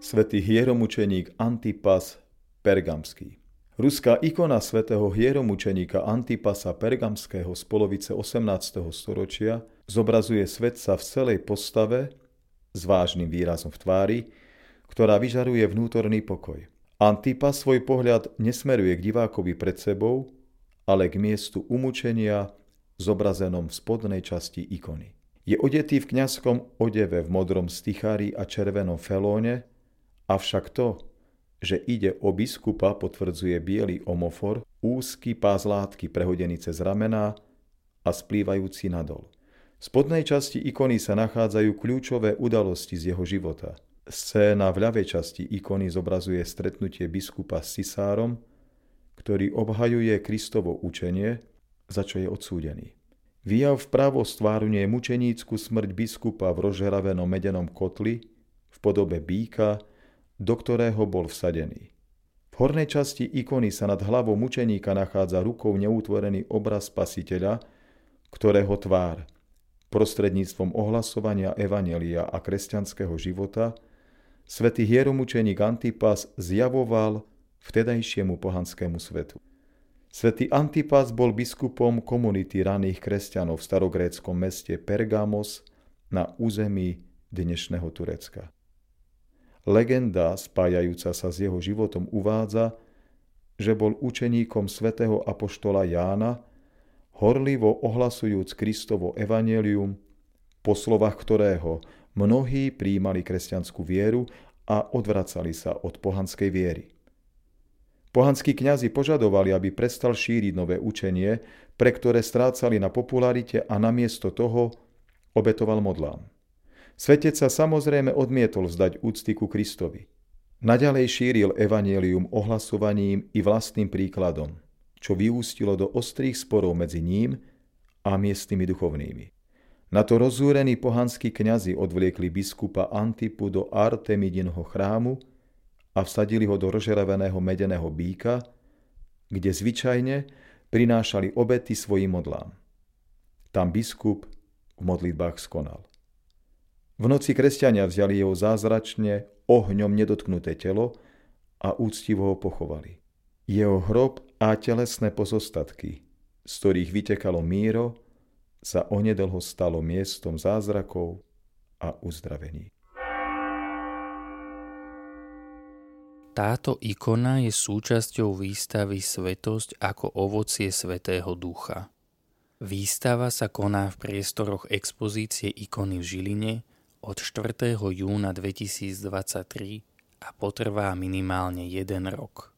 svätý hieromučeník Antipas Pergamský. Ruská ikona svätého hieromučeníka Antipasa Pergamského z polovice 18. storočia zobrazuje svetca v celej postave s vážnym výrazom v tvári, ktorá vyžaruje vnútorný pokoj. Antipas svoj pohľad nesmeruje k divákovi pred sebou, ale k miestu umúčenia zobrazenom v spodnej časti ikony. Je odetý v kňazskom odeve v modrom stichári a červenom felóne, Avšak to, že ide o biskupa, potvrdzuje biely omofor, úzky pás látky prehodený cez ramená a splývajúci nadol. V spodnej časti ikony sa nachádzajú kľúčové udalosti z jeho života. Scéna v ľavej časti ikony zobrazuje stretnutie biskupa s cisárom, ktorý obhajuje Kristovo učenie, za čo je odsúdený. Výjav vpravo stvárňuje mučenícku smrť biskupa v rozžeravenom medenom kotli v podobe býka, do ktorého bol vsadený. V hornej časti ikony sa nad hlavou mučeníka nachádza rukou neutvorený obraz spasiteľa, ktorého tvár prostredníctvom ohlasovania evanelia a kresťanského života svätý hieromučeník Antipas zjavoval vtedajšiemu pohanskému svetu. Svetý Antipas bol biskupom komunity raných kresťanov v starogréckom meste Pergamos na území dnešného Turecka. Legenda spájajúca sa s jeho životom uvádza, že bol učeníkom svätého apoštola Jána, horlivo ohlasujúc Kristovo evanelium, po slovách ktorého mnohí príjmali kresťanskú vieru a odvracali sa od pohanskej viery. Pohanskí kňazi požadovali, aby prestal šíriť nové učenie, pre ktoré strácali na popularite a namiesto toho obetoval modlám. Svetec sa samozrejme odmietol vzdať úcty ku Kristovi. Naďalej šíril evanielium ohlasovaním i vlastným príkladom, čo vyústilo do ostrých sporov medzi ním a miestnymi duchovnými. Na to rozúrení pohanskí kňazi odvliekli biskupa Antipu do Artemidinho chrámu a vsadili ho do rožeraveného medeného býka, kde zvyčajne prinášali obety svojim modlám. Tam biskup v modlitbách skonal. V noci kresťania vzali jeho zázračne ohňom nedotknuté telo a úctivo ho pochovali. Jeho hrob a telesné pozostatky, z ktorých vytekalo míro, sa onedlho stalo miestom zázrakov a uzdravení. Táto ikona je súčasťou výstavy Svetosť ako ovocie Svetého Ducha. Výstava sa koná v priestoroch expozície ikony v Žiline od 4. júna 2023 a potrvá minimálne jeden rok.